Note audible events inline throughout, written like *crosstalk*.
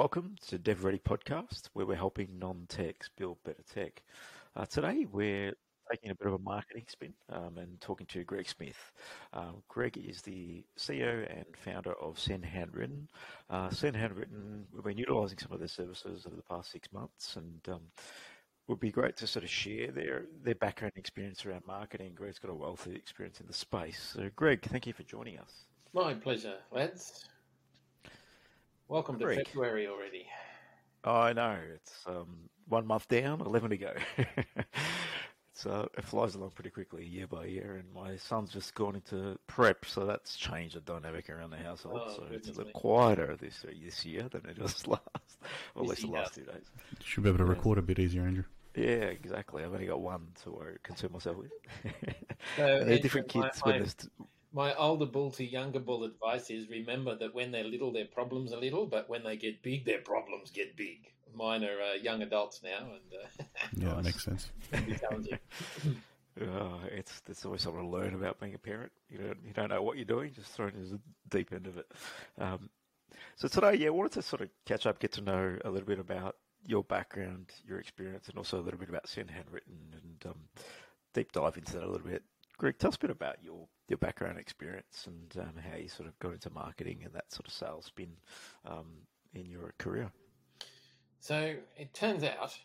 welcome to Dev Ready Podcast, where we're helping non-techs build better tech. Uh, today, we're taking a bit of a marketing spin um, and talking to Greg Smith. Um, Greg is the CEO and founder of Send Handwritten. Uh, Send Handwritten, we've been utilising some of their services over the past six months, and um, would be great to sort of share their their background experience around marketing. Greg's got a wealth of experience in the space. So, Greg, thank you for joining us. My pleasure, lads. Welcome to Greg. February already. Oh, I know it's um, one month down, eleven to go. *laughs* it's uh, it flies along pretty quickly year by year, and my son's just gone into prep, so that's changed the dynamic around the household. Oh, so it's a goodness little me. quieter this this year than it was *laughs* last, or at least the last two days. Should be able to record a bit easier, Andrew. Yeah, exactly. I've only got one to uh, concern myself with. So, *laughs* They're Andrew, different my- kids when my- there's t- My older bull to younger bull advice is remember that when they're little, their problems are little, but when they get big, their problems get big. Mine are uh, young adults now, and uh, *laughs* Yeah, Nice. that makes sense. can be. Uh, it's there's always something to learn about being a parent. You don't you don't know what you're doing, just thrown into the deep end of it. Um, so today, yeah, I wanted to sort of catch up, get to know a little bit about your background, your experience, and also a little bit about Send Handwritten, and um, deep dive into that a little bit. Greg, tell us a bit about your your background experience and um, how you sort of got into marketing and that sort of sales spin um, in your career. So it turns out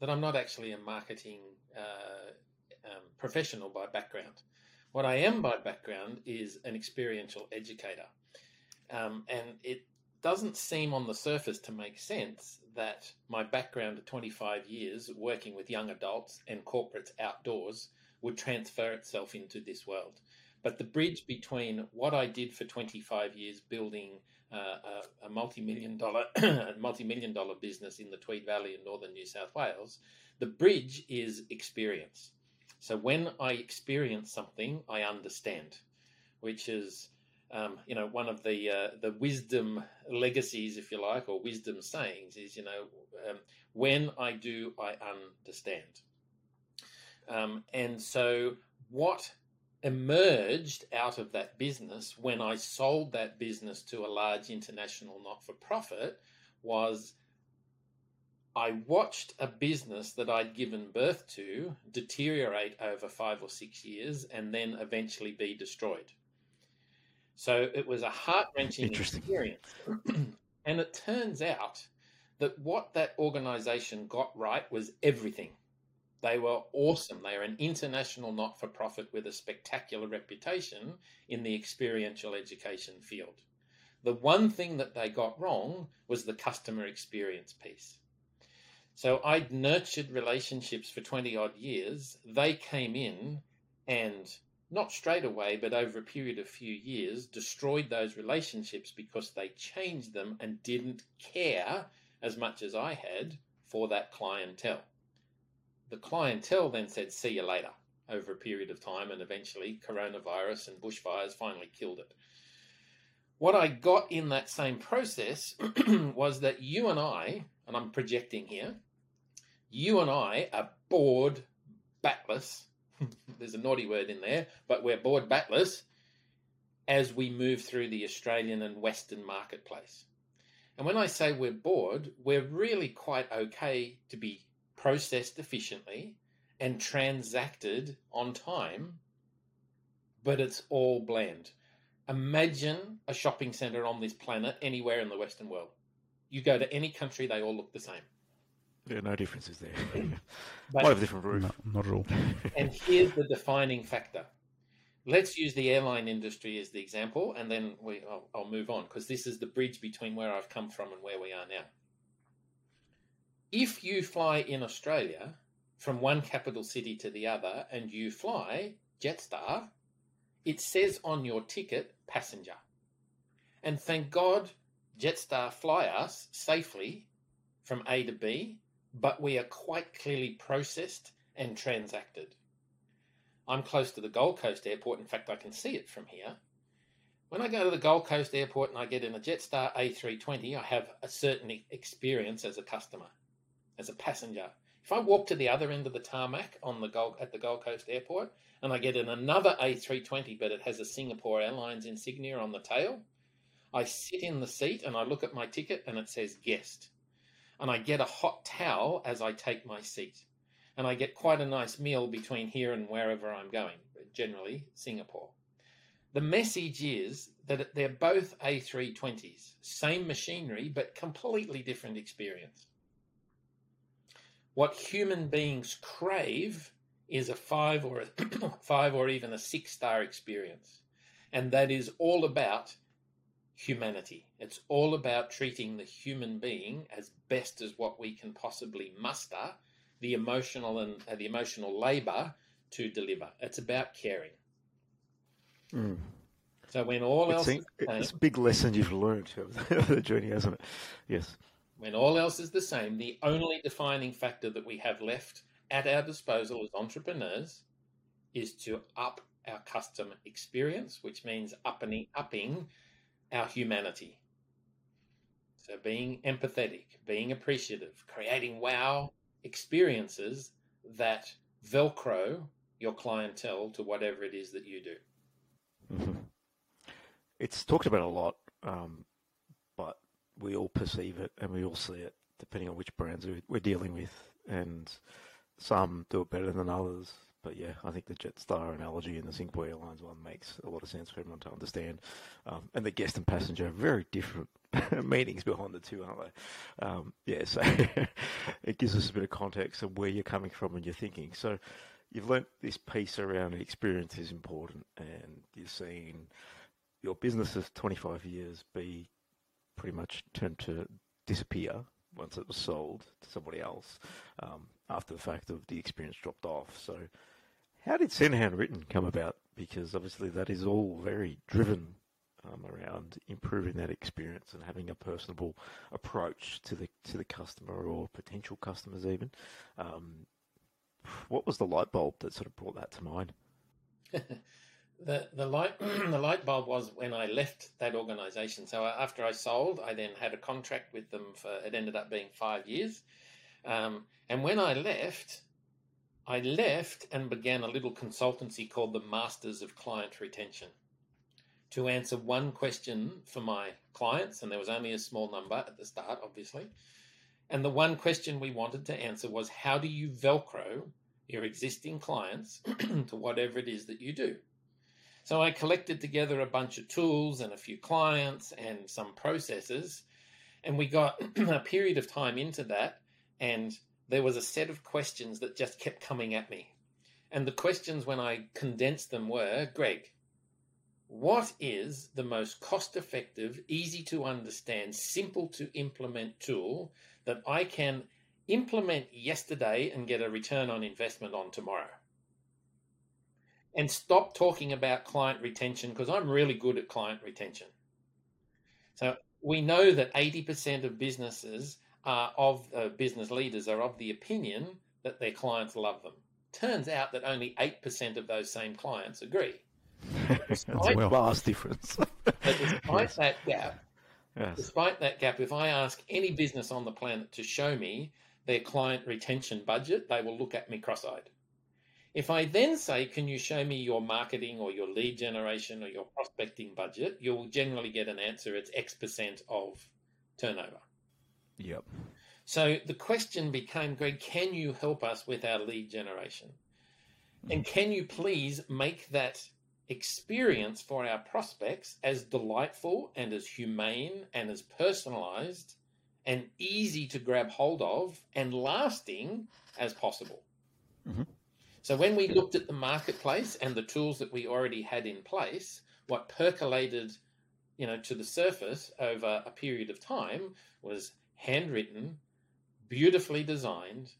that I'm not actually a marketing uh, um, professional by background. What I am by background is an experiential educator. Um, and it doesn't seem on the surface to make sense that my background of 25 years working with young adults and corporates outdoors would transfer itself into this world. But the bridge between what I did for 25 years building uh, a, a multi-million dollar *clears throat* multi-million dollar business in the Tweed Valley in northern New South Wales, the bridge is experience. So when I experience something, I understand, which is um, you know one of the uh, the wisdom legacies, if you like, or wisdom sayings is you know um, when I do, I understand. Um, and so what emerged out of that business when I sold that business to a large international not for profit was I watched a business that I'd given birth to deteriorate over five or six years and then eventually be destroyed. So it was a heart wrenching experience. *clears throat* and it turns out that what that organization got right was everything. They were awesome. They are an international not for profit with a spectacular reputation in the experiential education field. The one thing that they got wrong was the customer experience piece. So I'd nurtured relationships for 20 odd years. They came in and not straight away, but over a period of few years, destroyed those relationships because they changed them and didn't care as much as I had for that clientele the clientele then said, see you later, over a period of time, and eventually coronavirus and bushfires finally killed it. What I got in that same process *clears throat* was that you and I, and I'm projecting here, you and I are bored batless. *laughs* There's a naughty word in there, but we're bored batless as we move through the Australian and Western marketplace. And when I say we're bored, we're really quite okay to be processed efficiently and transacted on time, but it's all bland. Imagine a shopping center on this planet anywhere in the Western world. You go to any country, they all look the same. There are no differences there. But- *laughs* Might have a different roof. No, not at all. *laughs* and here's the defining factor. Let's use the airline industry as the example, and then we, I'll, I'll move on because this is the bridge between where I've come from and where we are now. If you fly in Australia from one capital city to the other and you fly Jetstar, it says on your ticket passenger. And thank God Jetstar fly us safely from A to B, but we are quite clearly processed and transacted. I'm close to the Gold Coast airport. In fact, I can see it from here. When I go to the Gold Coast airport and I get in a Jetstar A320, I have a certain experience as a customer, as a passenger. If I walk to the other end of the tarmac on the Gold, at the Gold Coast airport and I get in another A320, but it has a Singapore Airlines insignia on the tail, I sit in the seat and I look at my ticket and it says guest. And I get a hot towel as I take my seat. And I get quite a nice meal between here and wherever I'm going, generally Singapore. The message is that they're both A320s, same machinery, but completely different experience. What human beings crave is a five or a *coughs* five or even a six star experience. And that is all about humanity. It's all about treating the human being as best as what we can possibly muster the emotional and uh, the emotional labor to deliver. It's about caring. Mm. So when all it's else a, is the it's a big lesson you've learned *laughs* of the journey, hasn't it? Yes. When all else is the same, the only defining factor that we have left at our disposal as entrepreneurs is to up our customer experience, which means upping, upping our humanity. So being empathetic, being appreciative, creating wow experiences that velcro your clientele to whatever it is that you do. hmm It's talked about a lot, um, we all perceive it and we all see it, depending on which brands we- we're dealing with. And some do it better than others. But yeah, I think the Jetstar analogy and the Singapore Airlines one makes a lot of sense for everyone to understand. Um, and the guest and passenger are very different *laughs* meanings behind the two, aren't they? Um, yeah, so *laughs* it gives us a bit of context of where you're coming from and you're thinking. So you've learnt this piece around experience is important, and you've seen your business of 25 years be pretty much turned to disappear once it was sold to somebody else um, after the fact of the experience dropped off. So, how did Send Handwritten come about? Because obviously that is all very driven um, around improving that experience and having a personable approach to the to the customer or potential customers even. Um, what was the light bulb that sort of brought that to mind? *laughs* the the light *clears throat* the light bulb was when I left that organization. So after I sold, I then had a contract with them for it ended up being five years. Um, and when I left, I left and began a little consultancy called the Masters of Client Retention to answer one question for my clients, and there was only a small number at the start, obviously. And the one question we wanted to answer was how do you Velcro your existing clients *clears throat* to whatever it is that you do? So I collected together a bunch of tools and a few clients and some processes, and we got *clears throat* a period of time into that, and there was a set of questions that just kept coming at me. And the questions, when I condensed them, were Greg, what is the most cost effective, easy to understand, simple to implement tool that I can implement yesterday and get a return on investment on tomorrow? And stop talking about client retention because I'm really good at client retention. So we know that 80% of businesses are of uh, business leaders are of the opinion that their clients love them. Turns out that only 8% of those same clients agree. *laughs* That's a Despite- vast difference. *laughs* But despite Yes. that gap, yes. despite that gap, if I ask any business on the planet to show me their client retention budget, they will look at me cross eyed. If I then say, Can you show me your marketing or your lead generation or your prospecting budget? You'll generally get an answer it's X percent of turnover. Yep. So the question became, Greg, can you help us with our lead generation? And can you please make that experience for our prospects as delightful and as humane and as personalized and easy to grab hold of and lasting as possible? Mhm. So when we looked at the marketplace and the tools that we already had in place, what percolated you know to the surface over a period of time was handwritten beautifully designed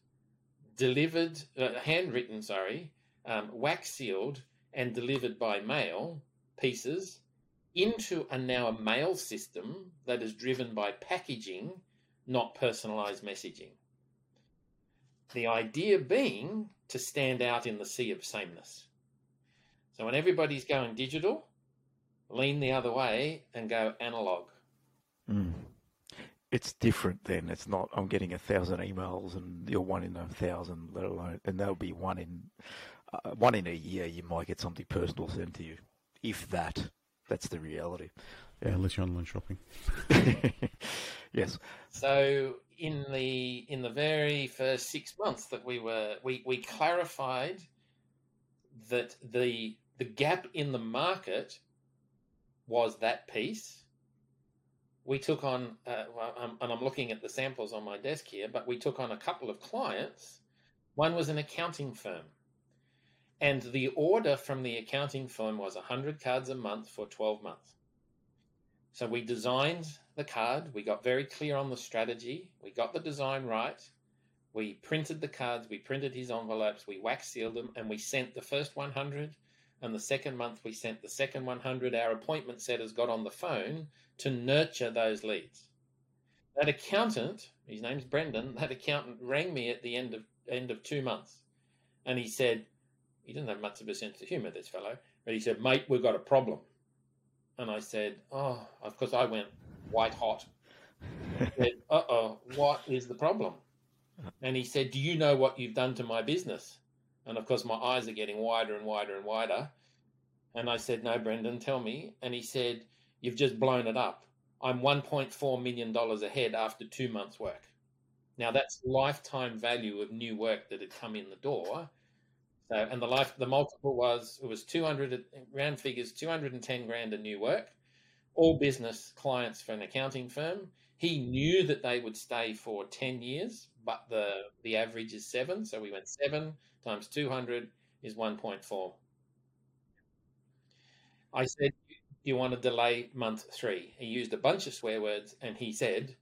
delivered uh, handwritten sorry um, wax sealed and delivered by mail pieces into a now a mail system that is driven by packaging not personalized messaging the idea being to stand out in the sea of sameness so when everybody's going digital lean the other way and go analog Mm. It's different then. It's not. I'm getting a thousand emails, and you're one in a thousand, let alone, and that'll be one in uh, one in a year. You might get something personal sent to you, if that. That's the reality. Yeah, unless you're online shopping. *laughs* yes. So in the in the very first six months that we were we, we clarified that the the gap in the market was that piece. We took on, uh, well, um, and I'm looking at the samples on my desk here, but we took on a couple of clients. One was an accounting firm. And the order from the accounting firm was 100 cards a month for 12 months. So we designed the card. We got very clear on the strategy. We got the design right. We printed the cards. We printed his envelopes. We wax sealed them, and we sent the first 100. And the second month, we sent the second 100. Our appointment setters got on the phone to nurture those leads. That accountant, his name's Brendan. That accountant rang me at the end of end of two months, and he said, he didn't have much of a sense of humour, this fellow, but he said, "Mate, we've got a problem." And I said, "Oh, of course." I went white hot. said, *laughs* "Uh oh, what is the problem?" And he said, "Do you know what you've done to my business?" And of course, my eyes are getting wider and wider and wider. And I said, "No, Brendan, tell me." And he said, "You've just blown it up. I'm 1.4 million dollars ahead after two months' work." Now that's lifetime value of new work that had come in the door. So, and the life, the multiple was it was 200 round figures, 210 grand of new work, all business clients for an accounting firm. He knew that they would stay for 10 years, but the the average is seven. So we went seven times 200 is 1.4. I said, "Do you want to delay month three?" He used a bunch of swear words, and he said,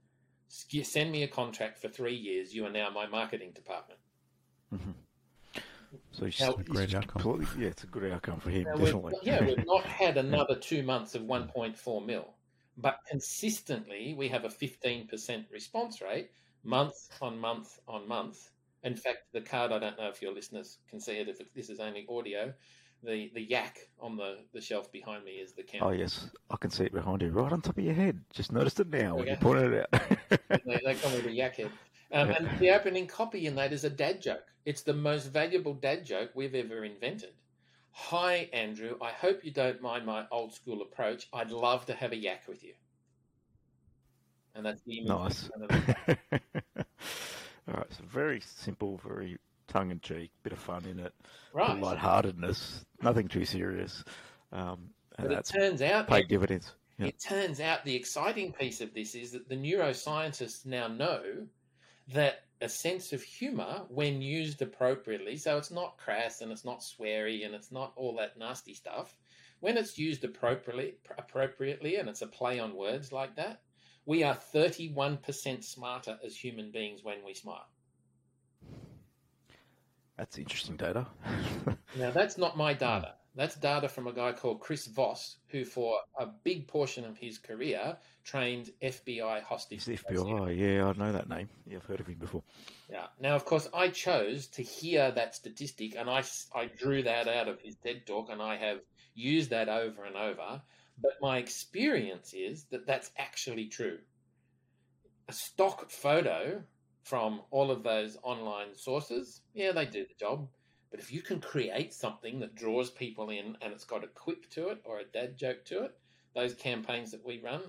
"Send me a contract for three years. You are now my marketing department." Mm-hmm. So he's, a great outcome. Yeah, it's a good outcome for him, Now, definitely. We've, yeah, we've *laughs* not had another two months of 1.4 mil, but consistently we have a 15% response rate month on month on month. In fact, the card, I don't know if your listeners can see it, if it, this is only audio, the, the yak on the, the shelf behind me is the count. Oh, yes. I can see it behind you, right on top of your head. Just noticed it now when Okay. you pointed it out. *laughs* they, they call me the yak head. Um, and the opening copy in that is a dad joke. It's the most valuable dad joke we've ever invented. Hi, Andrew. I hope you don't mind my old school approach. I'd love to have a yak with you. And that's the. Nice. in front of. *laughs* All right, so very simple, very tongue in cheek, bit of fun in it, Right. lightheartedness, nothing too serious, um, and But it turns out paid dividends. Yeah. It turns out the exciting piece of this is that the neuroscientists now know that a sense of humor, when used appropriately, so it's not crass and it's not sweary and it's not all that nasty stuff, when it's used appropriately, appropriately and it's a play on words like that, we are 31% smarter as human beings when we smile. That's interesting data. *laughs* Now, that's not my data. That's data from a guy called Chris Voss, who, for a big portion of his career, trained FBI hostage. It's FBI. Yeah, I know that name. Yeah, I've heard of him before. Yeah. Now, of course, I chose to hear that statistic, and I I drew that out of his TED talk, and I have used that over and over. But my experience is that that's actually true. A stock photo from all of those online sources, yeah, they do the job. But if you can create something that draws people in and it's got a quip to it or a dad joke to it, those campaigns that we run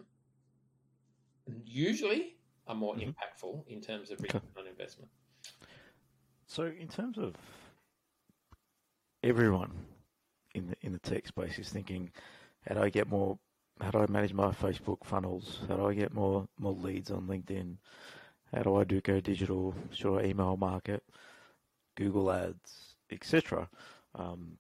usually are more Mhm. impactful in terms of return on investment. So, in terms of everyone in the in the tech space is thinking, how do I get more? How do I manage my Facebook funnels? How do I get more more leads on LinkedIn? How do I do go digital? Should I email market, Google Ads, etc. Um,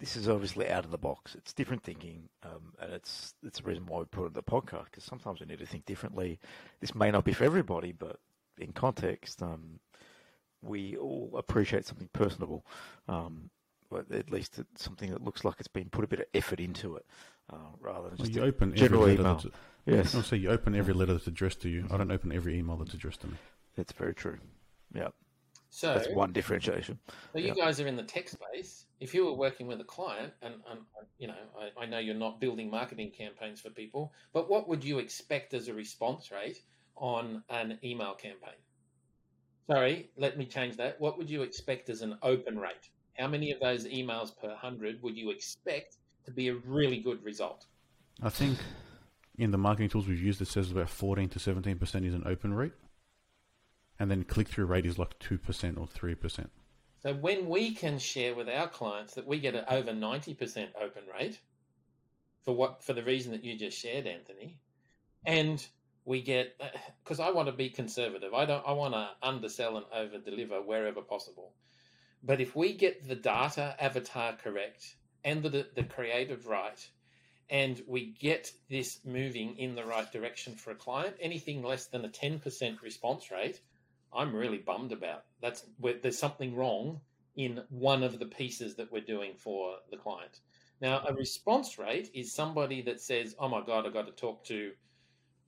this is obviously out of the box. It's different thinking, um, and it's it's the reason why we put it in the podcast because sometimes we need to think differently. This may not be for everybody, but in context, um, we all appreciate something personable, um, but at least it's something that looks like it's been put a bit of effort into it, uh, rather than Well, just you a open every general email. Yes, I'll say you open every letter that's addressed to you. I don't open every email that's addressed to me. that's very true. Yeah, So, that's one differentiation. so you yeah. guys are in the tech space. If you were working with a client, and, and you know, I, I know you're not building marketing campaigns for people, but what would you expect as a response rate on an email campaign? Sorry, let me change that. What would you expect as an open rate? How many of those emails per hundred would you expect to be a really good result? I think in the marketing tools we've used, it says about 14 to 17% is an open rate. And then click through rate is like 2% or 3%. So when we can share with our clients that we get an over 90% open rate for what for the reason that you just shared Anthony and we get uh, because I want to be conservative. I don't I want to undersell and over deliver wherever possible. But if we get the data avatar correct and the the creative right and we get this moving in the right direction for a client, anything less than a 10% response rate, I'm really bummed about. That's there's something wrong in one of the pieces that we're doing for the client. Now, a response rate is somebody that says, "Oh my god, I got to talk to,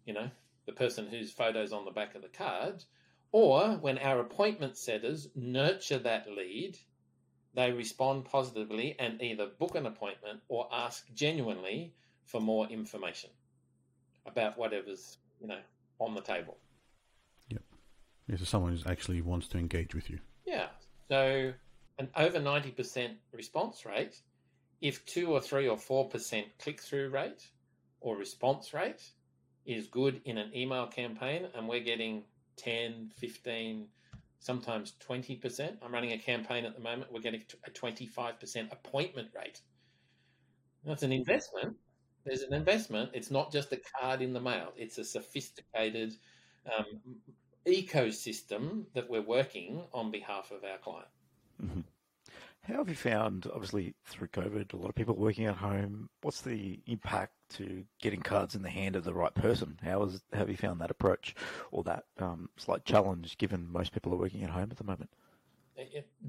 you know, the person whose photo's on the back of the card," or when our appointment setters nurture that lead, they respond positively and either book an appointment or ask genuinely for more information about whatever's you know on the table. Yeah, so someone who actually wants to engage with you. Yeah. So an over 90% response rate, if 2 or 3 or 4% click through rate or response rate is good in an email campaign, and we're getting 10, 15, sometimes 20%. I'm running a campaign at the moment, we're getting a 25% appointment rate. That's an investment. There's an investment. It's not just a card in the mail, it's a sophisticated um, ecosystem that we're working on behalf of our client. Mm-hmm. How have you found, obviously through COVID, a lot of people working at home? What's the impact to getting cards in the hand of the right person? How, is, have you found that approach or that um, slight challenge given most people are working at home at the moment?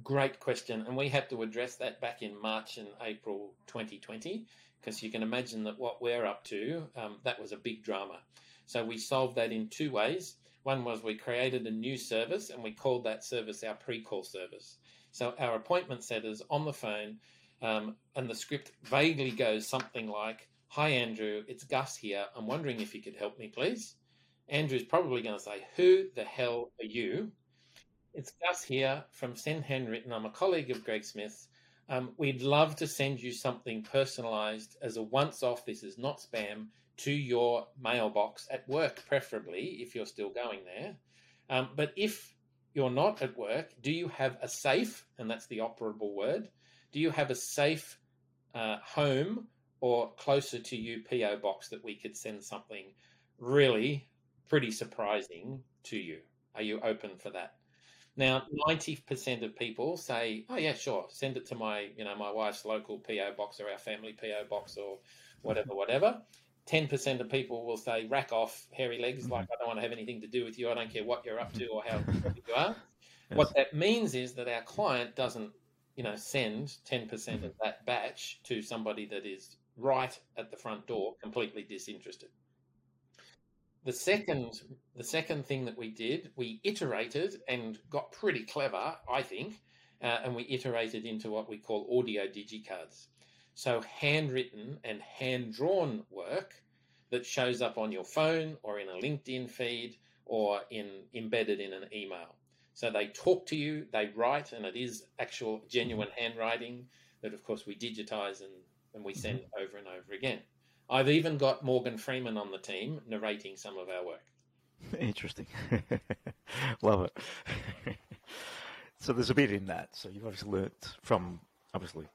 Great question. And we had to address that back in March and April 2020 because you can imagine that what we're up to, um, that was a big drama. So we solved that in two ways. One was we created a new service and we called that service our pre call service. So our appointment setters on the phone, um, and the script vaguely goes something like Hi, Andrew, it's Gus here. I'm wondering if you could help me, please. Andrew's probably going to say, Who the hell are you? It's Gus here from Send Handwritten. I'm a colleague of Greg Smith. Um, we'd love to send you something personalized as a once off. This is not spam to your mailbox at work, preferably if you're still going there. Um, but if you're not at work, do you have a safe? And that's the operable word. Do you have a safe uh, home or closer to you PO box that we could send something really pretty surprising to you? Are you open for that? Now, 90% of people say, "Oh yeah, sure, send it to my, you know, my wife's local PO box or our family PO box or whatever, whatever." 10% of people will say, rack off, hairy legs, mm-hmm. like I don't want to have anything to do with you. I don't care what you're up to or how *laughs* you are. Yes. What that means is that our client doesn't, you know, send 10% mm-hmm. of that batch to somebody that is right at the front door, completely disinterested. The second, the second thing that we did, we iterated and got pretty clever, I think, uh, and we iterated into what we call audio digicards. So, handwritten and hand drawn work that shows up on your phone or in a LinkedIn feed or in embedded in an email. So they talk to you, they write, and it is actual genuine handwriting that, of course, we digitize and, and we send mm-hmm. over and over again. I've even got Morgan Freeman on the team narrating some of our work. *laughs* Interesting. *laughs* Love it. *laughs* so there's a bit in that. So you've obviously learnt from, obviously,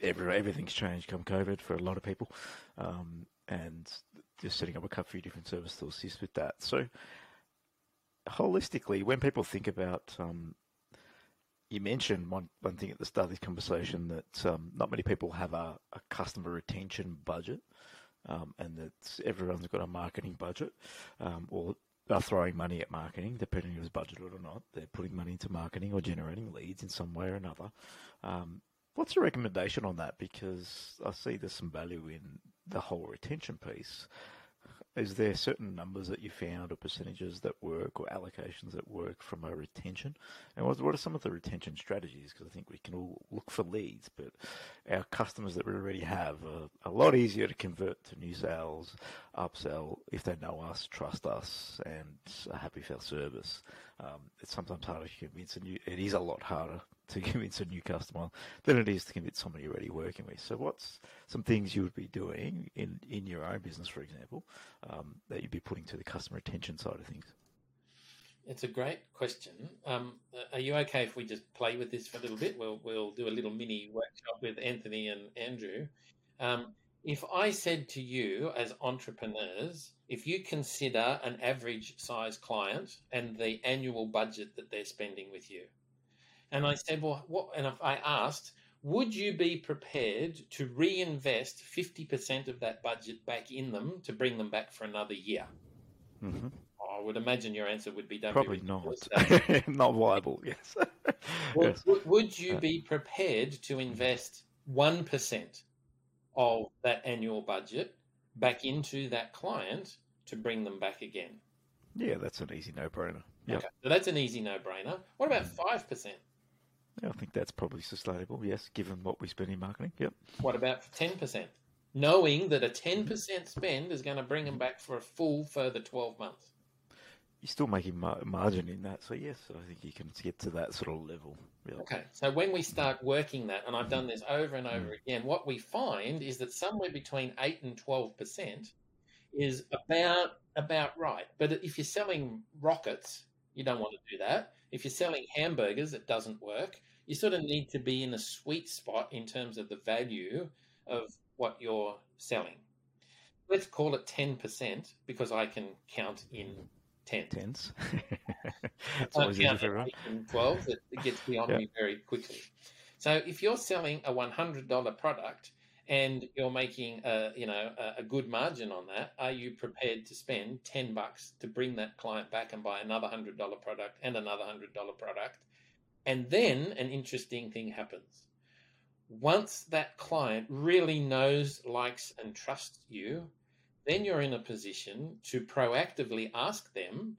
every, everything's changed come COVID for a lot of people, um, and just setting up a few different services to assist with that. So, holistically, when people think about, um, you mentioned one, one thing at the start of this conversation that um, not many people have a, a customer retention budget, um, and that everyone's got a marketing budget, um, or are throwing money at marketing, depending if it's budgeted or not. They're putting money into marketing or generating leads in some way or another. Um, What's your recommendation on that? Because I see there's some value in the whole retention piece. Is there certain numbers that you found or percentages that work or allocations that work from a retention? And what, what are some of the retention strategies? Because I think we can all look for leads, but our customers that we already have are a lot easier to convert to new sales, upsell if they know us, trust us, and are happy with our service. Um, it's sometimes harder to convince a new. It is a lot harder *laughs* to convince a new customer than it is to convince somebody you're already working with. So, what's some things you would be doing in in your own business, for example, um, that you'd be putting to the customer retention side of things? It's a great question. Um, are you okay if we just play with this for a little bit? We'll we'll do a little mini workshop with Anthony and Andrew. Um, if I said to you as entrepreneurs, if you consider an average size client and the annual budget that they're spending with you, and I said, well, what? And if I asked, would you be prepared to reinvest fifty percent of that budget back in them to bring them back for another year? Mm-hmm. I would imagine your answer would be don't Probably be not. *laughs* not viable. Yes. Would, *laughs* yes. would- you be prepared to invest 1% of that annual budget back into that client to bring them back again? Yeah, that's an easy no-brainer. Yeah. Okay, so that's an easy no brainer. What about 5%? Yeah, I think that's probably sustainable. Yes, given what we spend in marketing. Yep. What about 10%? Knowing that a 10% spend is going to bring them back for a full further 12 months. You're still making mar- margin in that, so yes, I think you can get to that sort of level. Okay, so when we start working that, and I've done this over and over mm. again, what we find is that somewhere between eight and twelve percent is about about right. But if you're selling rockets, you don't want to do that. If you're selling hamburgers, it doesn't work. You sort of need to be in a sweet spot in terms of the value of what you're selling. Let's call it ten percent because I can count in ten. Tens. it's I always easy for everyone. 12, it, it gets beyond Yeah. me very quickly. So if you're selling a $100 product and you're making a, you know, a, a good margin on that, are you prepared to spend 10 bucks to bring that client back and buy another $100 product and another $100 product? And then an interesting thing happens. Once that client really knows, likes, and trusts you, then you're in a position to proactively ask them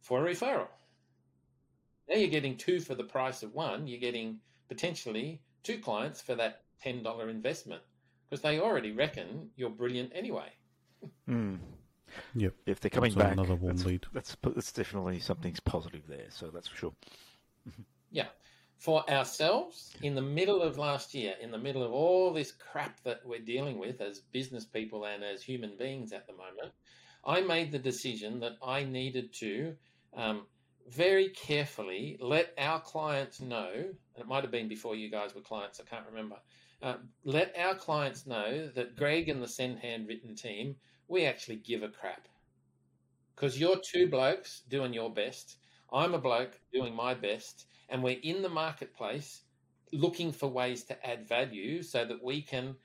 for a referral. Now you're getting two for the price of one. You're getting potentially two clients for that $10 investment because they already reckon you're brilliant anyway. Mm. Yep. If they're coming So back, another warm that's, lead. That's, that's definitely something's positive there, so that's for sure. For ourselves, in the middle of last year, in the middle of all this crap that we're dealing with as business people and as human beings at the moment, I made the decision that I needed to um, very carefully let our clients know, and it might have been before you guys were clients, I can't remember. Uh, let our clients know that Greg and the Send Handwritten team, we actually give a crap. Because you're two blokes doing your best, I'm a bloke doing my best, and we're in the marketplace looking for ways to add value so that we can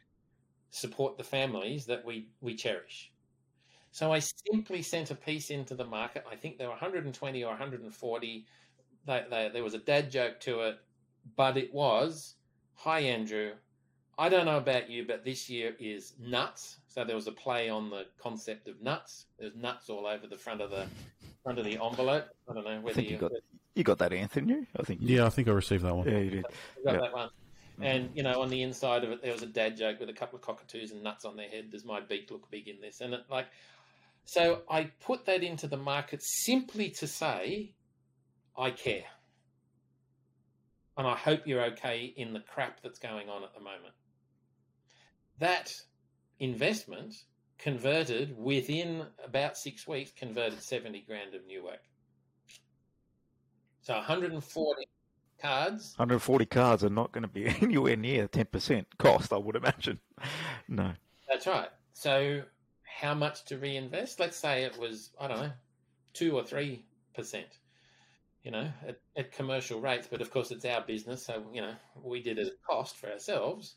support the families that we, we cherish. So I simply sent a piece into the market. I think there were 120 or 140. They, they, there was a dad joke to it, but it was, "Hi Andrew, I don't know about you, but this year is nuts." So there was a play on the concept of nuts. There's nuts all over the front of the front of the envelope. I don't know I whether think you you got you got that, Anthony. I think. You, Yeah, I think I received that one. Yeah, you did. you got Yeah. that one. Mm-hmm. And you know, on the inside of it, there was a dad joke with a couple of cockatoos and nuts on their head. Does my beak look big in this? And it like, so I put that into the market simply to say, I care, and I hope you're okay in the crap that's going on at the moment. That investment converted within about six weeks, converted seventy grand of new work. So 140 cards 140 cards are not going to be *laughs* anywhere near 10% cost, I would imagine. No. That's right. So, how much to reinvest? Let's say it was, I don't know, two or three percent, you know, at, at commercial rates. But of course, it's our business. So, you know, we did it at cost for ourselves.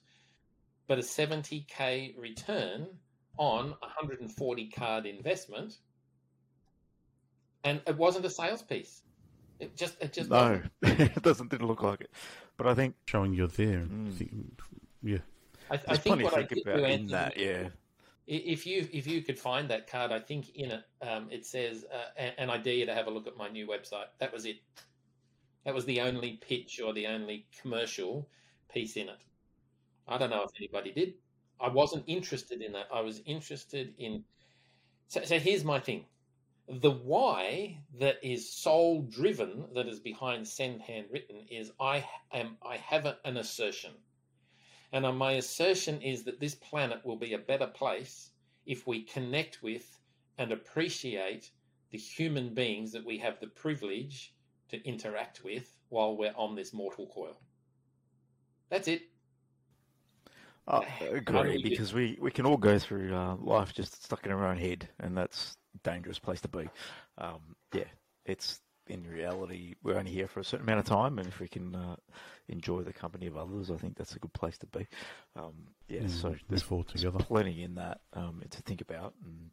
But a 70K return on 140 card investment. And it wasn't a sales piece. It just, it just No, *laughs* it doesn't didn't look like it. But I think Showing you're there. Mm. Think- yeah. I, I there's think what to I think did about do, in Anthony, that. Yeah. If you if you could find that card, I think in it um, it says, uh, and, and I dare you to have a look at my new website. That was it. That was the only pitch or the only commercial piece in it. I don't know if anybody did. I wasn't interested in that. I was interested in So, so here's my thing the why that is soul driven that is behind send handwritten is i am i have an assertion. And my assertion is that this planet will be a better place if we connect with and appreciate the human beings that we have the privilege to interact with while we're on this mortal coil. That's it. I agree because we, we can all go through uh, life just stuck in our own head, and that's dangerous place to be. Um, yeah, it's in reality we're only here for a certain amount of time, and if we can uh, enjoy the company of others, I think that's a good place to be. Um, yeah, mm, so there's, there's plenty in that um, to think about, and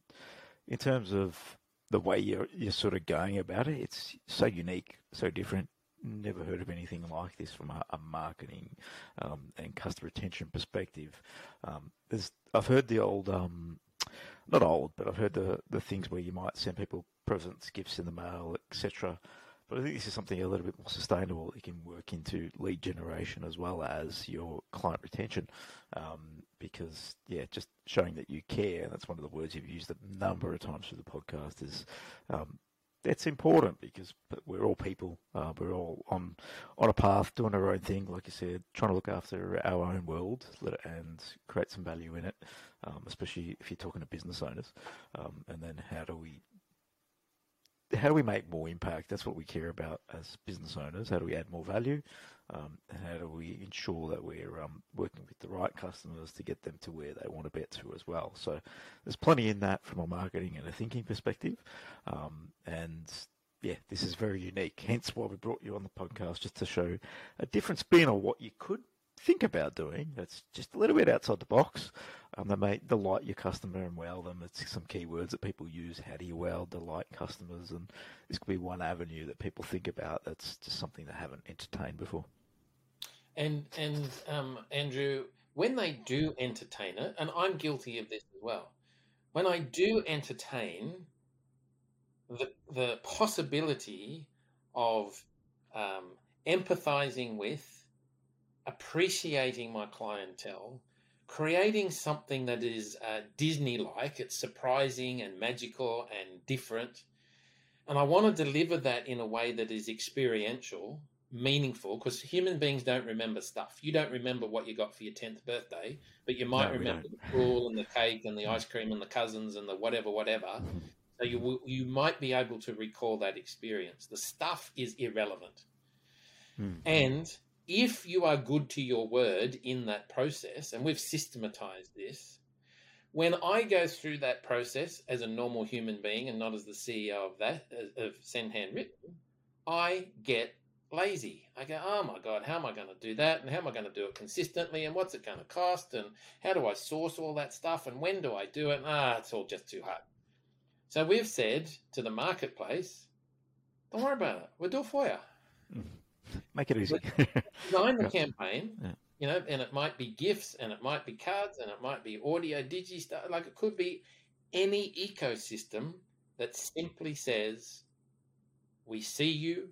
in terms of the way you're you're sort of going about it, it's so unique, so different. Never heard of anything like this from a, a marketing um, and customer retention perspective. Um, I've heard the old um, not old, but I've heard the the things where you might send people presents, gifts in the mail, etc. But I think this is something a little bit more sustainable you can work into lead generation as well as your client retention. Um, because, yeah, just showing that you care, that's one of the words you've used a number of times through the podcast, is um, that's important because we're all people. Uh, we're all on on a path, doing our own thing, like you said, trying to look after our own world and create some value in it. Um, especially if you're talking to business owners. Um, and then how do we how do we make more impact? That's what we care about as business owners. How do we add more value? Um, and how do we ensure that we're um, working with the right customers to get them to where they want to get to as well? So there's plenty in that from a marketing and a thinking perspective. Um, and yeah, this is very unique. Hence why we brought you on the podcast just to show a different spin on what you could think about doing. That's just a little bit outside the box. Um, they may delight your customer and wow them. It's some keywords that people use. How do you wow, delight customers? And this could be one avenue that people think about. That's just something they haven't entertained before. And and um, Andrew, when they do entertain it, and I'm guilty of this as well. When I do entertain the the possibility of um, empathizing with appreciating my clientele, creating something that is uh, Disney like, it's surprising and magical and different. And I want to deliver that in a way that is experiential, meaningful, because human beings don't remember stuff. You don't remember what you got for your 10th birthday, but you might no, remember the pool and the cake and the ice cream and the cousins and the whatever, whatever. Mm-hmm. So you, you might be able to recall that experience. The stuff is irrelevant. Mm. And if you are good to your word in that process, and we've systematized this, when I go through that process as a normal human being and not as the CEO of that of Send Handwritten, I get lazy. I go, oh my god, how am I going to do that? And how am I going to do it consistently? And what's it going to cost? And how do I source all that stuff? And when do I do it? Ah, it's all just too hard. So we've said to the marketplace, don't worry about it. We'll do it for you. Mm-hmm. Make it easy. *laughs* design the campaign, yeah. you know, and it might be gifts, and it might be cards, and it might be audio, digi stuff. Like it could be any ecosystem that simply says, "We see you,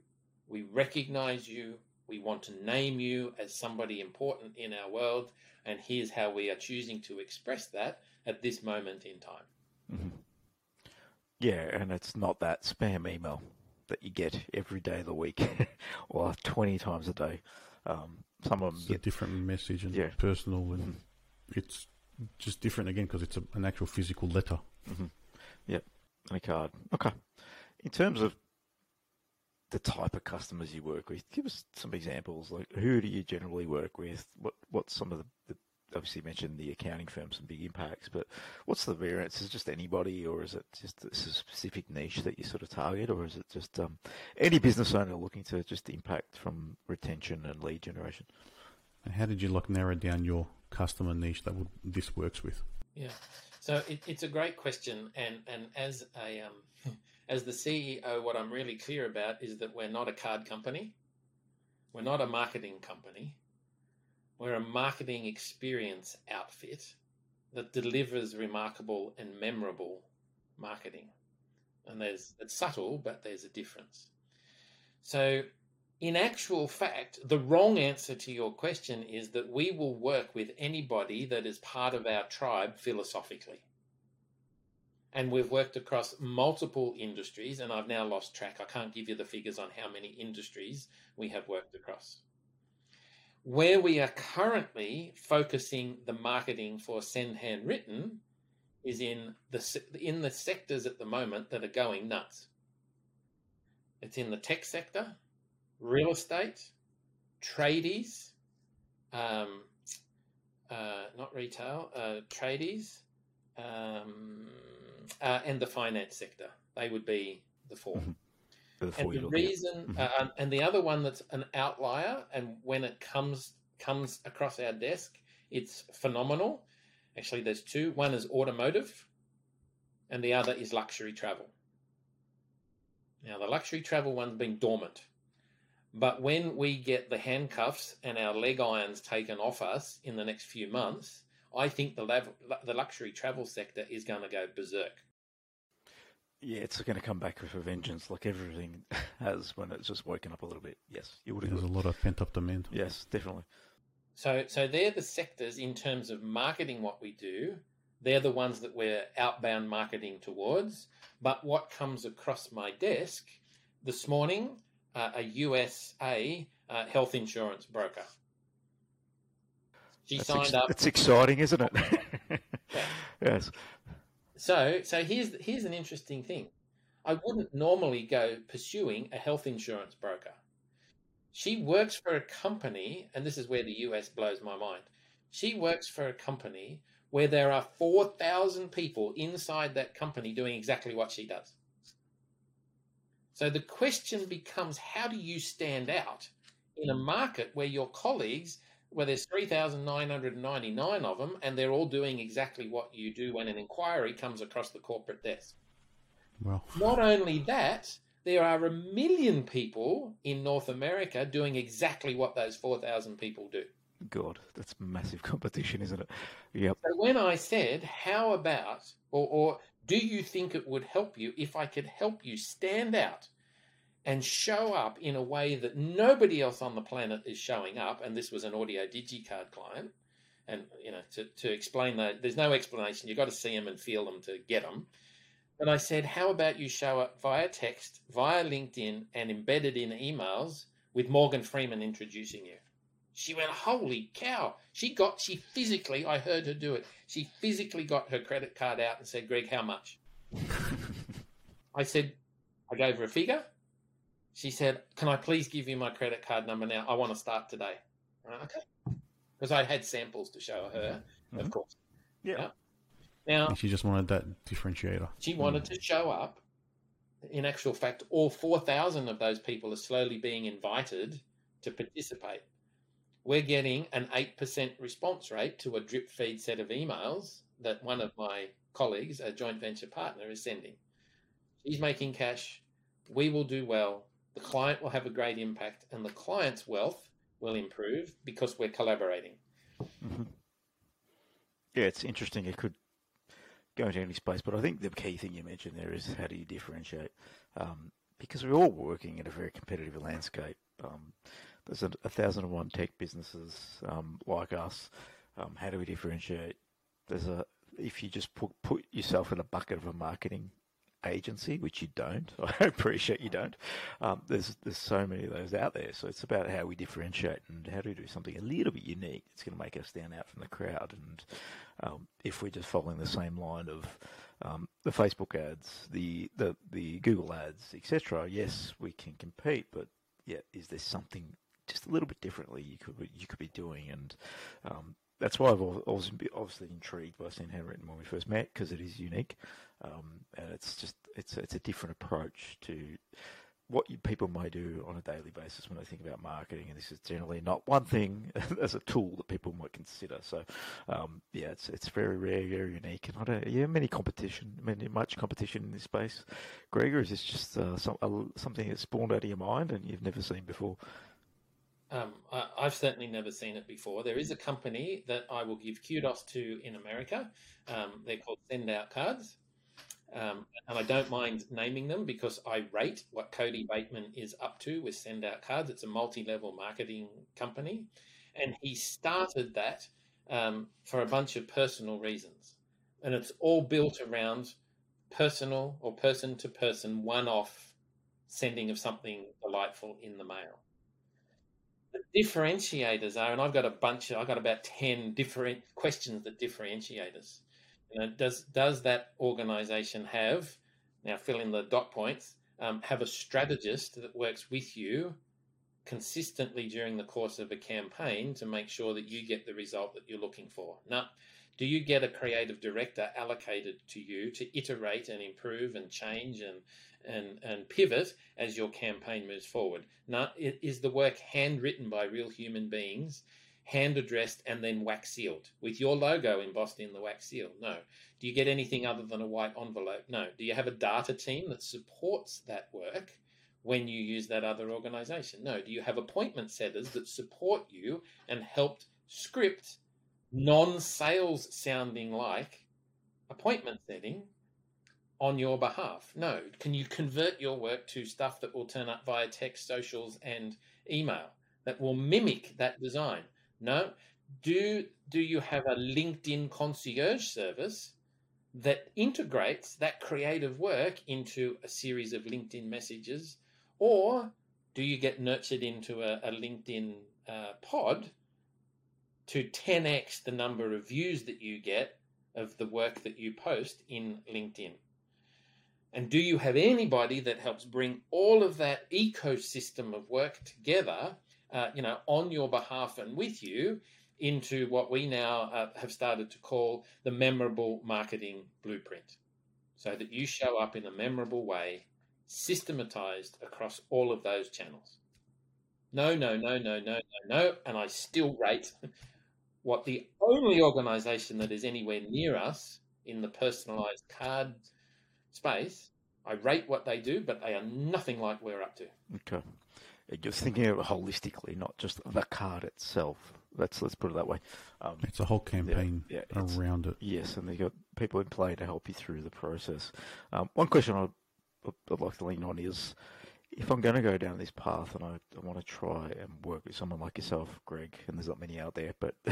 we recognize you, we want to name you as somebody important in our world, and here's how we are choosing to express that at this moment in time." Mm-hmm. Yeah, and it's not that spam email that you get every day of the week *laughs* or 20 times a day. Um, some of them it's get a different message and yeah. personal, and mm-hmm. it's just different again because it's a, an actual physical letter. Mm-hmm. Yep, and a card. Okay. In terms of the type of customers you work with, give us some examples. Like, who do you generally work with? What What's some of the, the obviously mentioned the accounting firms and big impacts, but what's the variance? Is it just anybody, or is it just a specific niche that you sort of target, or is it just um, any business owner looking to just impact from retention and lead generation? And how did you like narrow down your customer niche that would, this works with? Yeah, so it, it's a great question, and and as a um, as the CEO, what I'm really clear about is that we're not a card company, we're not a marketing company we're a marketing experience outfit that delivers remarkable and memorable marketing. And there's it's subtle, but there's a difference. So in actual fact, the wrong answer to your question is that we will work with anybody that is part of our tribe philosophically. and we've worked across multiple industries, and I've now lost track. I can't give you the figures on how many industries we have worked across. Where we are currently focusing the marketing for Send Handwritten is in the in the sectors at the moment that are going nuts. It's in the tech sector, real estate, tradies, um, uh, not retail, uh, tradies, um, uh, and the finance sector. They would be the 4 The And the you're looking at. reason, Mhm. uh, and the other one that's an outlier, and when it comes comes across our desk, it's phenomenal. Actually, there's two. One is automotive, and the other is luxury travel. Now, the luxury travel one's been dormant, but when we get the handcuffs and our leg irons taken off us in the next few months, I think the level, the luxury travel sector is going to go berserk. Yeah, it's going to come back with a vengeance, like everything *laughs* has when it's just woken up a little bit. Yes, you would There's a lot of pent up demand. Yes, definitely. So, so they're the sectors in terms of marketing what we do. They're the ones that we're outbound marketing towards. But what comes across my desk this morning, uh, a USA uh, health insurance broker. She That's signed ex- up. It's exciting, isn't it? *laughs* Yeah. *laughs* yes. So, so here's here's an interesting thing. I wouldn't normally go pursuing a health insurance broker. She works for a company, and this is where the US blows my mind. She works for a company where there are 4,000 people inside that company doing exactly what she does. So the question becomes how do you stand out in a market where your colleagues, where there's 3,999 of them, and they're all doing exactly what you do when an inquiry comes across the corporate desk? Well, Not only that, there are a million people in North America doing exactly what those 4,000 people do. God, that's massive competition, isn't it? Yep. So when I said, how about, or, or do you think it would help you if I could help you stand out and show up in a way that nobody else on the planet is showing up? And this was an audio digicard client. And, you know, to, to explain that, there's no explanation. You've got to see them and feel them to get them. But I said, how about you show up via text, via LinkedIn, and embedded in emails with Morgan Freeman introducing you? She went, holy cow. She got, she physically, I heard her do it. She physically got her credit card out and said, Greg, how much? *laughs* I said, I gave her a figure. She said, can I please give you my credit card number now? I want to start today. Went, okay. Because I had samples to show her, of Mhm. course. Yeah. Yeah. Now, she just wanted that differentiator. she wanted to show up. In actual fact, all 4,000 of those people are slowly being invited to participate. We're getting an 8% response rate to a drip feed set of emails that one of my colleagues, a joint venture partner, is sending. She's making cash. We will do well. The client will have a great impact, and the client's wealth will improve because we're collaborating. Mhm. Yeah, it's interesting. It could go into any space, but I think the key thing you mentioned there is how do you differentiate? Um, because we're all working in a very competitive landscape. Um, there's a, a thousand and one tech businesses um, like us. Um, how do we differentiate? There's a if you just put put yourself in a bucket of a marketing agency, which you don't. *laughs* I appreciate you don't. Um, there's there's so many of those out there. So it's about how we differentiate and how do we do something a little bit unique. It's going to make us stand out from the crowd. And um, if we're just following the same line of um, the Facebook ads, the the the Google ads, etc., yes, we can compete. But yeah, is there something just a little bit differently you could be- you could be doing? And um, that's why I've always been obviously intrigued by Send Handwritten when we first met because it is unique, um, and it's just it's it's a different approach to what you, people may do on a daily basis when they think about marketing, and this is generally not one thing *laughs* as a tool that people might consider. So, um, yeah, it's it's very rare, very unique, and I don't yeah many competition, many much competition in this space. Gregor, is this just uh, some, something that's spawned out of your mind and you've never seen before? Um, I, I've certainly never seen it before. There is a company that I will give kudos to in America. Um, they're called Send Out Cards. Um, and I don't mind naming them because I rate what Kody Bateman is up to with Send Out Cards. It's a multi level marketing company. And he started that um, for a bunch of personal reasons. And it's all built around personal or person to person one off sending of something delightful in the mail. The differentiators are, and I've got a bunch I've got about 10 different questions that differentiate us. You know, does, does that organization have, now fill in the dot points, um, have a strategist that works with you consistently during the course of a campaign to make sure that you get the result that you're looking for? Now, do you get a creative director allocated to you to iterate and improve and change and and, and pivot as your campaign moves forward? Now, is the work handwritten by real human beings, hand addressed, and then wax sealed with your logo embossed in the wax seal? No. Do you get anything other than a white envelope? No. Do you have a data team that supports that work? when you use that other organization? No. Do you have appointment setters that support you and helped script non sales sounding like appointment setting on your behalf? No. Can you convert your work to stuff that will turn up via text, socials, and email that will mimic that design? No. Do, do you have a LinkedIn concierge service that integrates that creative work into a series of LinkedIn messages? Or do you get nurtured into a, a LinkedIn uh, pod to 10x the number of views that you get of the work that you post in LinkedIn? And do you have anybody that helps bring all of that ecosystem of work together, uh, you know, on your behalf and with you into what we now uh, have started to call the memorable marketing blueprint? So that you show up in a memorable way, systematized across all of those channels. No, no, no, no, no, no, no. And I still rate *laughs* what the only organization that is anywhere near us in the personalized card space, I rate what they do, but they are nothing like we're up to. Okay. You're thinking of it holistically, not just the card itself. Let's let's put it that way. Um, it's a whole campaign yeah, yeah, around it. Yes, and they've got people in play to help you through the process. Um, one question I'd, I'd like to lean on is if I'm going to go down this path and I, I, want to try and work with someone like yourself, Greg, and there's not many out there, but *laughs*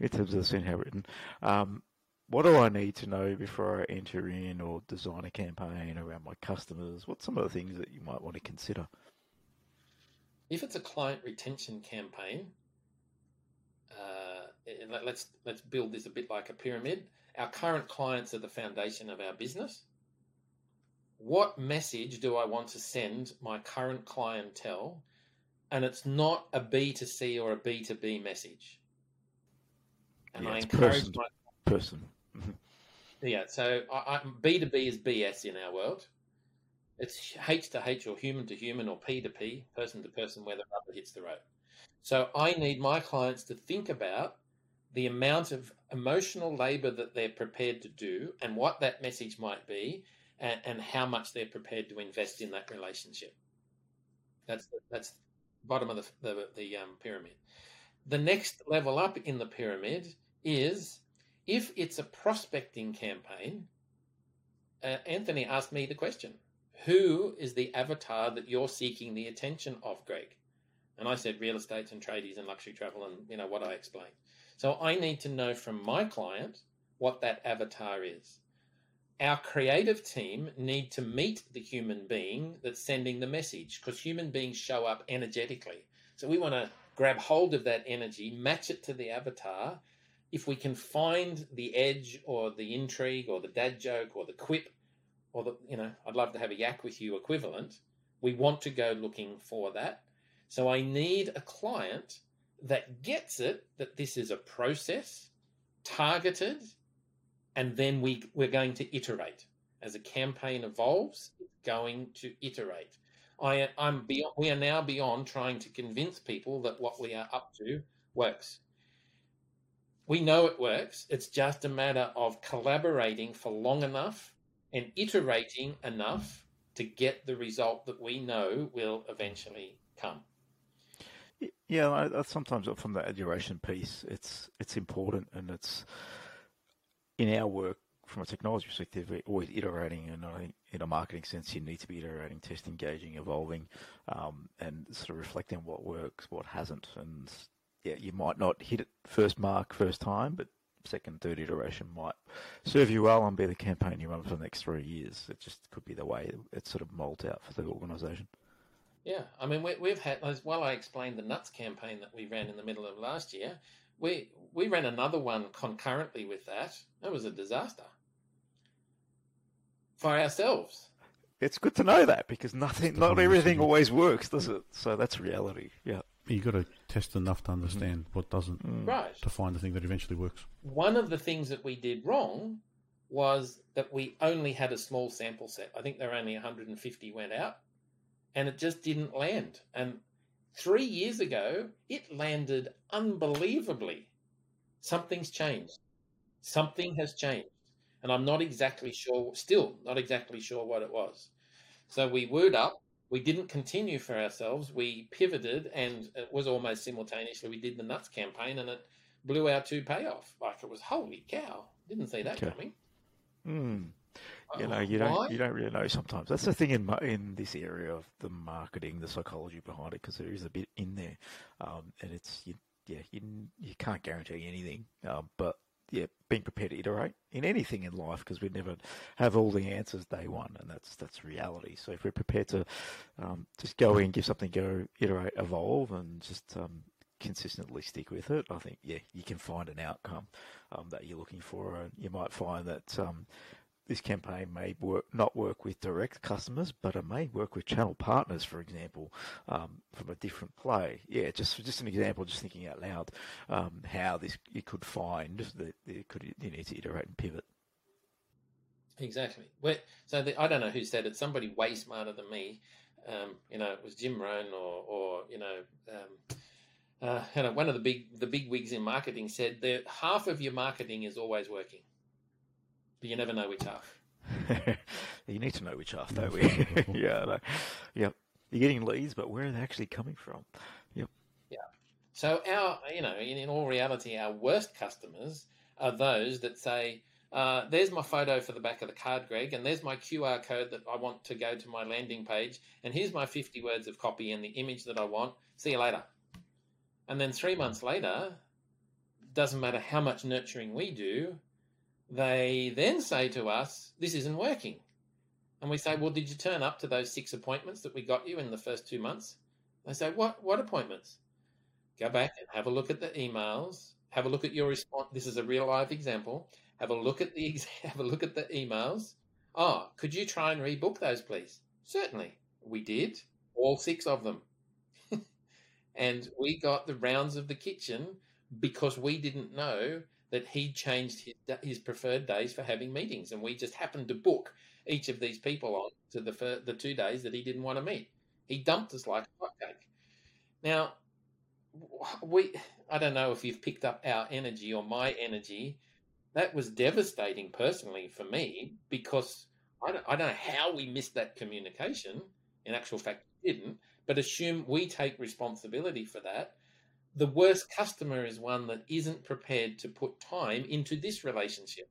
in terms of the Send Handwritten, um, what do I need to know before I enter in or design a campaign around my customers? What's some of the things that you might want to consider? If it's a client retention campaign, uh, let's let's build this a bit like a pyramid. Our current clients are the foundation of our business what message do I want to send my current clientele? And it's not a B2C or a B2B message. And yeah, I encourage person. my person. *laughs* Yeah, so I, I, B2B is BS in our world. It's H to H or human to human or P to P, person to person, where the rubber hits the road. So I need my clients to think about the amount of emotional labor that they're prepared to do and what that message might be and, and how much they're prepared to invest in that relationship. That's that's bottom of the the, the um, pyramid. The next level up in the pyramid is if it's a prospecting campaign. Uh, Anthony asked me the question: Who is the avatar that you're seeking the attention of, Greg? And I said real estate and tradies and luxury travel, and you know what I explained. So I need to know from my client what that avatar is our creative team need to meet the human being that's sending the message because human beings show up energetically. So we want to grab hold of that energy, match it to the avatar. If we can find the edge or the intrigue or the dad joke or the quip or the, you know, I'd love to have a yak with you equivalent, we want to go looking for that. So I need a client that gets it that this is a process, targeted, and then we we're going to iterate as a campaign evolves. Going to iterate. I I'm beyond. We are now beyond trying to convince people that what we are up to works. We know it works. It's just a matter of collaborating for long enough and iterating enough to get the result that we know will eventually come. Yeah, I, I sometimes from the iteration piece, it's it's important and it's in our work from a technology perspective, we're always iterating, and I think in a marketing sense, you need to be iterating, test engaging, evolving, um, and sort of reflecting what works, what hasn't, and yeah, you might not hit it first mark first time, but second, third iteration might serve you well and be the campaign you run for the next three years. It just could be the way it sort of molds out for the organisation. Yeah, I mean, we, we've had as well. I explained the nuts campaign that we ran in the middle of last year. We we ran another one concurrently with that. It was a disaster for ourselves. It's good to know that because nothing, not everything always works, does it? So that's reality. Yeah. You got to test enough to understand what doesn't, Mm. Right. to find the thing that eventually works. One of the things that we did wrong was that we only had a small sample set. I think there were only 150 went out, and it just didn't land. And three years ago, it landed unbelievably. Something's changed. Something has changed. And I'm not exactly sure, still not exactly sure what it was. So we word up. We didn't continue for ourselves. We pivoted, and it was almost simultaneously. We did the nuts campaign, and it blew our two payoff. Like it was holy cow! Didn't see that Okay. coming. Mm. You know, you don't why? you don't really know sometimes. That's the thing in in this area of the marketing, the psychology behind it, because there is a bit in there, um, and it's you, yeah, you you can't guarantee anything, um, but yeah, being prepared to iterate in anything in life, because we never have all the answers day one, and that's that's reality. So if we're prepared to um, just go in, give something go, iterate, evolve, and just um, consistently stick with it, I think yeah, you can find an outcome um, that you're looking for, and you might find that. This campaign may work, not work with direct customers, but it may work with channel partners, for example, um, from a different play. Yeah, just just an example, just thinking out loud, um, how this you could find that you could you need to iterate and pivot. Exactly. Where, so the, I don't know who said it. Somebody way smarter than me. Um, you know, it was Jim Rohn or, or you know, um, uh, you know, one of the big the big wigs in marketing said that half of your marketing is always working, but you never know which half. *laughs* you need to know which half, though. yeah, I know. yep. You're getting leads, but where are they actually coming from? Yep. Yeah. So our, you know, in, in all reality, our worst customers are those that say, uh, "There's my photo for the back of the card, Greg, and there's my QR code that I want to go to my landing page, and here's my 50 words of copy and the image that I want. See you later." And then three months later, doesn't matter how much nurturing we do, they then say to us, "This isn't working." And we say, "Well, did you turn up to those six appointments that we got you in the first two months?" They say, "What? What appointments?" go back and have a look at the emails have a look at your response this is a real life example have a look at the *laughs* have a look at the emails oh could you try and rebook those please certainly we did all six of them *laughs* and we got the rounds of the kitchen because we didn't know that he changed his, his preferred days for having meetings and we just happened to book each of these people on to the fir- the two days that he didn't want to meet he dumped us like a hotcake now we I don't know if you've picked up our energy or my energy. That was devastating personally for me because I don't, I don't know how we missed that communication. In actual fact, we didn't. But assume we take responsibility for that. The worst customer is one that isn't prepared to put time into this relationship,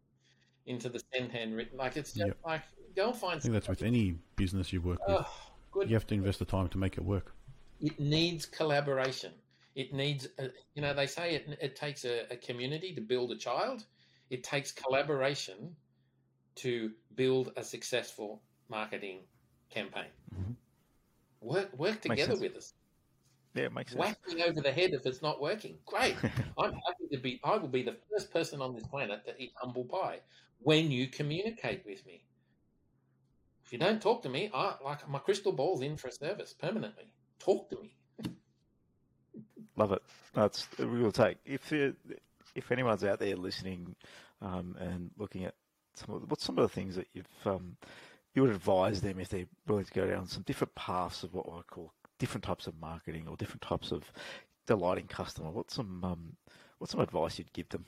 into the send handwritten. Like it's just Yep. like go and find. I think that's with any business you work with. Oh, good You have to invest the time to make it work. it needs collaboration. It needs, a, you know, they say it, it takes a, a community to build a child. It takes collaboration to build a successful marketing campaign. Mhm. Work work together with us. Yeah, it makes sense. Whack me over the head if it's not working. Great. *laughs* I'm happy to be. I will be the first person on this planet to eat humble pie when you communicate with me. If you don't talk to me, I like my crystal ball's in for a service permanently. Talk to me. Love it. That's a real take. If it, if anyone's out there listening um, and looking at some of what's some of the things that you've um, you would advise them if they're willing to go down some different paths of what I call different types of marketing or different types of delighting customer. What's some um, what's some advice you'd give them?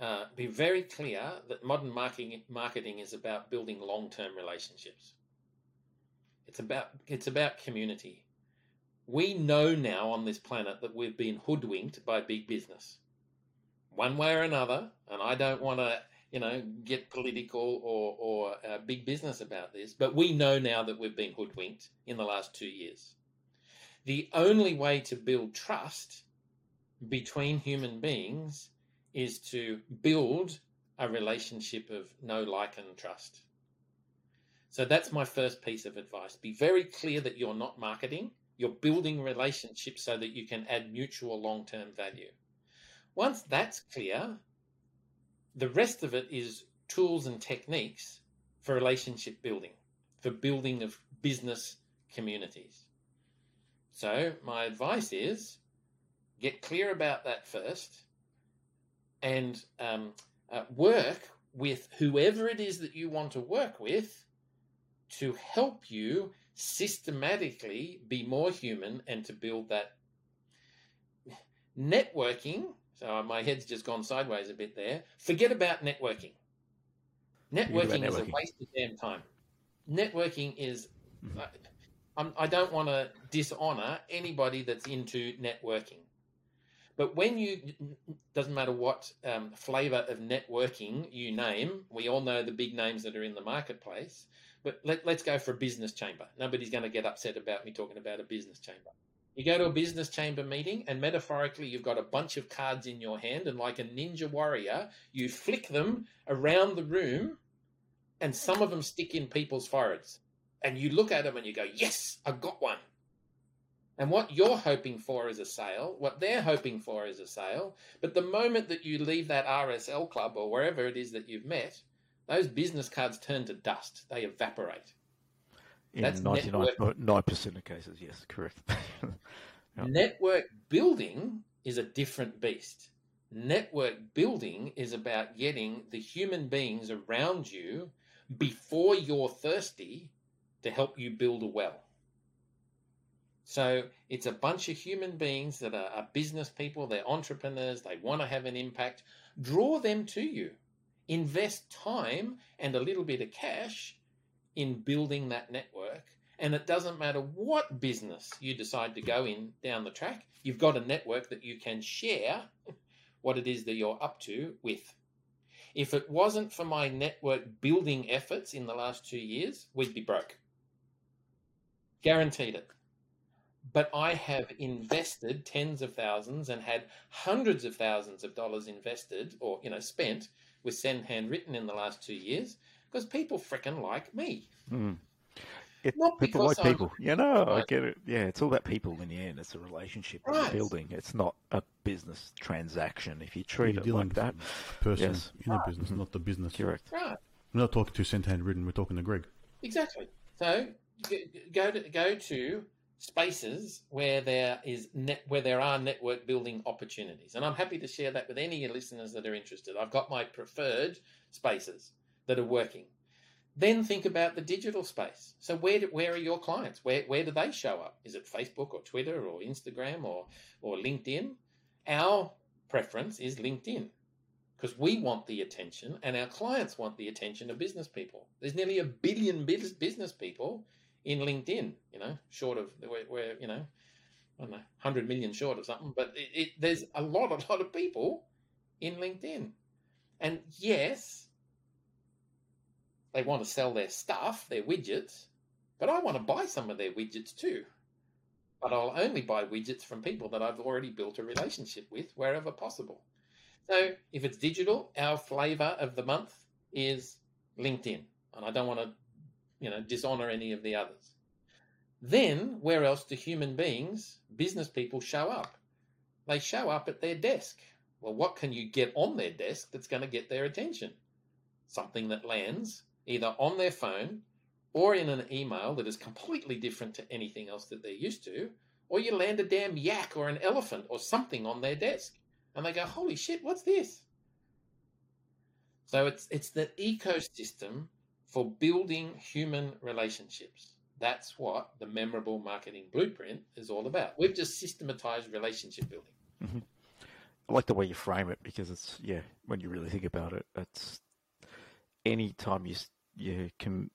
uh, be very clear that modern marketing marketing is about building long term relationships. It's about it's about community. We know now on this planet that we've been hoodwinked by big business, one way or another. And I don't want to, you know, get political or or uh, big business about this, but we know now that we've been hoodwinked in the last two years. The only way to build trust between human beings is to build a relationship of no like, and trust. So that's my first piece of advice. Be very clear that you're not marketing, you're building relationships so that you can add mutual long term value. Once that's clear, the rest of it is tools and techniques for relationship building, for building of business communities. So, my advice is get clear about that first and um, uh, work with whoever it is that you want to work with to help you systematically be more human and to build that networking. So my head's just gone sideways a bit there. Forget about networking. Networking, networking. is a waste of damn time. Networking is. Mm-hmm. I'm, I do not want to dishonor anybody that's into networking. But when you, doesn't matter what um, flavor of networking you name, we all know the big names that are in the marketplace. But let, let's go for a business chamber. Nobody's going to get upset about me talking about a business chamber. You go to a business chamber meeting, and metaphorically, you've got a bunch of cards in your hand, and like a ninja warrior, you flick them around the room, and some of them stick in people's foreheads. And you look at them and you go, Yes, I got one. And what you're hoping for is a sale, what they're hoping for is a sale. But the moment that you leave that RSL club or wherever it is that you've met, those business cards turn to dust. They evaporate. In That's 99% of cases, yes, correct. *laughs* yep. Network building is a different beast. Network building is about getting the human beings around you before you're thirsty to help you build a well. So it's a bunch of human beings that are, are business people, they're entrepreneurs, they want to have an impact. Draw them to you. Invest time and a little bit of cash in building that network. And it doesn't matter what business you decide to go in down the track, you've got a network that you can share *laughs* what it is that you're up to with. If it wasn't for my network building efforts in the last two years, we'd be broke. Guaranteed it but I have invested tens of thousands and had hundreds of thousands of dollars invested or you know spent with Send Handwritten in the last two years because people freaking like me. Mm. It, Not people like I'm, people, you know. Right. I get it. Yeah, it's all about people in the end. It's a relationship right. you're building. It's not a business transaction. If you treat you're it like that, person yes. in a business, not the business. Correct. Right. We're not talking to Send Handwritten. We're talking to Greg. Exactly. So go to go to spaces where there is net, where there are network building opportunities. And I'm happy to share that with any listeners that are interested. I've got my preferred spaces that are working. Then think about the digital space. So where do, where are your clients? Where where do they show up? Is it Facebook or Twitter or Instagram or or LinkedIn? Our preference is LinkedIn because we want the attention and our clients want the attention of business people. There's nearly a billion business people in LinkedIn, you know, short of we're, we're you know, I don't know, hundred million short of something, but it, it, there's a lot, a lot of people in LinkedIn, and yes, they want to sell their stuff, their widgets, but I want to buy some of their widgets too. But I'll only buy widgets from people that I've already built a relationship with wherever possible. So if it's digital, our flavor of the month is LinkedIn. And I don't want to you know, dishonor any of the others. Then, where else do human beings, business people, show up? They show up at their desk. Well, what can you get on their desk that's going to get their attention? Something that lands either on their phone or in an email that is completely different to anything else that they're used to, or you land a damn yak or an elephant or something on their desk. And they go, holy shit, what's this? So it's it's the ecosystem for building human relationships. That's what the memorable marketing blueprint is all about. We've just systematized relationship building. Mm-hmm. I like the way you frame it because it's yeah. When you really think about it, it's any time you you can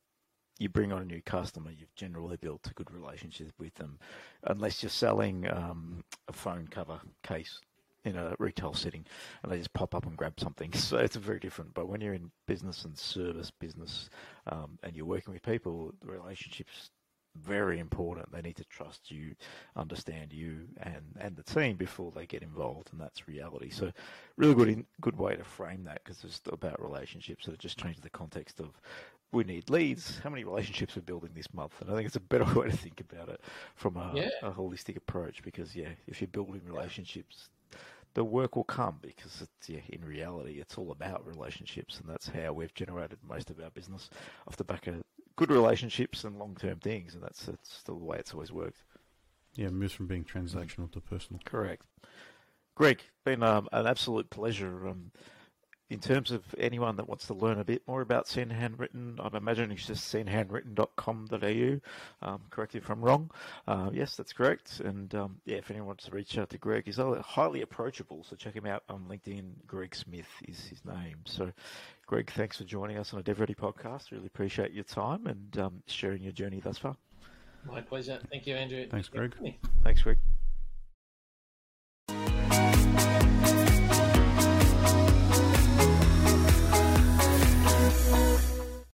you bring on a new customer, you've generally built a good relationship with them, unless you're selling um, a phone cover case in a retail setting and they just pop up and grab something. *laughs* So it's very different. But when you're in business and service business um, and you're working with people, the relationships very important. They need to trust you, understand you, and, and the team before they get involved, and that's reality. So, really good in, good way to frame that because it's about relationships. So it just changes the context of we need leads. How many relationships we're building this month? And I think it's a better *laughs* way to think about it from a, Yeah. a holistic approach because yeah, if you're building relationships, the work will come because it's yeah, in reality it's all about relationships and that's how we've generated most of our business off the back of good relationships and long term things and that's that's the way it's always worked. Yeah, moves from being transactional to personal. Correct. Greg, been um, an absolute pleasure. Um, in terms of anyone that wants to learn a bit more about Send Handwritten, I'm imagining it's just sendhandwritten.com.au. Um, correct if I'm wrong. Uh, yes, that's correct. And um, yeah, if anyone wants to reach out to Greg, he's highly approachable. So check him out on LinkedIn. Greg Smith is his name. So, Greg, thanks for joining us on a Dev Ready podcast. Really appreciate your time and um, sharing your journey thus far. My pleasure. Thank you, Andrew. Thanks, Greg. Thanks, Greg.